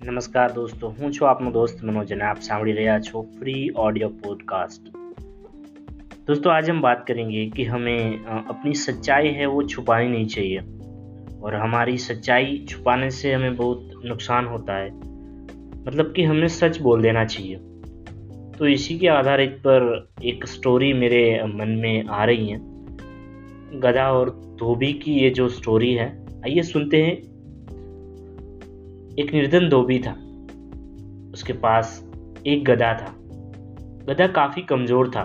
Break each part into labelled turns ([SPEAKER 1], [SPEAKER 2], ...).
[SPEAKER 1] નમસ્કાર દોસ્તો હું છું આપનો દોસ્ત मनोज અને આપ સાંભળી રહ્યા છો फ्री ऑडियो पॉडकास्ट दोस्तों आज हम बात करेंगे कि हमें अपनी सच्चाई है वो छुपानी नहीं चाहिए और हमारी सच्चाई छुपाने से हमें बहुत नुकसान होता है मतलब कि हमें सच बोल देना चाहिए तो इसी के आधारित पर एक स्टोरी मेरे मन में आ रही है गधा और धोबी की ये जो स्टोरी है आइए सुनते हैं एक निर्धन धोबी था। उसके पास एक गधा था। गधा काफ़ी कमज़ोर था,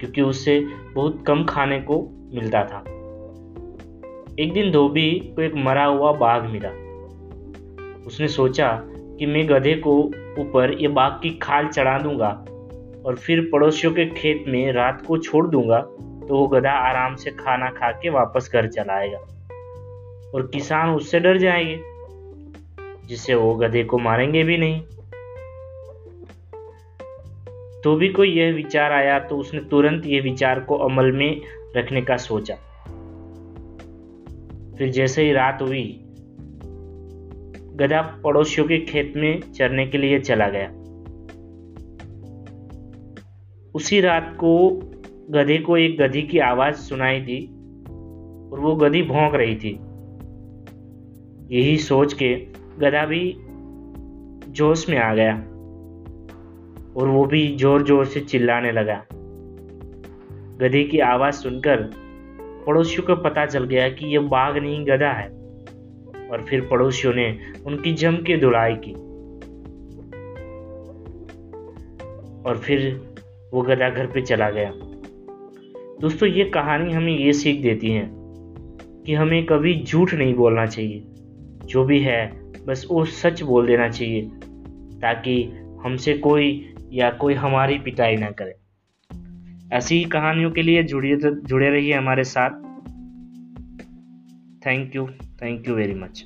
[SPEAKER 1] क्योंकि उससे बहुत कम खाने को मिलता था। एक दिन धोबी को एक मरा हुआ बाघ मिला। उसने सोचा कि मैं गधे को ऊपर ये बाघ की खाल चढ़ा दूँगा और फिर पड़ोसियों के खेत में रात को छोड़ दूँगा तो वो गधा आराम से खाना खा के वापस घर चला आएगा और किसान उससे डर जाएँगे। जिससे वो गधे को मारेंगे भी नहीं। तो भी कोई यह विचार आया तो उसने तुरंत यह विचार को अमल में रखने का सोचा। फिर जैसे ही रात हुई, गधा पड़ोसियों के खेत में चरने के लिए चला गया। उसी रात को गधे को एक गधी की आवाज़ सुनाई दी और वो गधी भौंक रही थी। यही सोच के गधा भी जोश में आ गया और वो भी ज़ोर ज़ोर से चिल्लाने लगा। गधे की आवाज़ सुनकर पड़ोसियों को पता चल गया कि यह बाघ नहीं, गधा है। और फिर पड़ोसियों ने उनकी जम के धुलाई की। और फिर वो गधा घर पे चला गया। दोस्तों, ये कहानी हमें ये सीख देती है कि हमें कभी झूठ नहीं बोलना चाहिए। जो भी है बस वो सच बोल देना चाहिए, ताकि हमसे कोई या कोई हमारी पिटाई ना करे। ऐसी ही कहानियों के लिए जुड़िए जुड़े रहिए हमारे साथ। Thank you thank you very much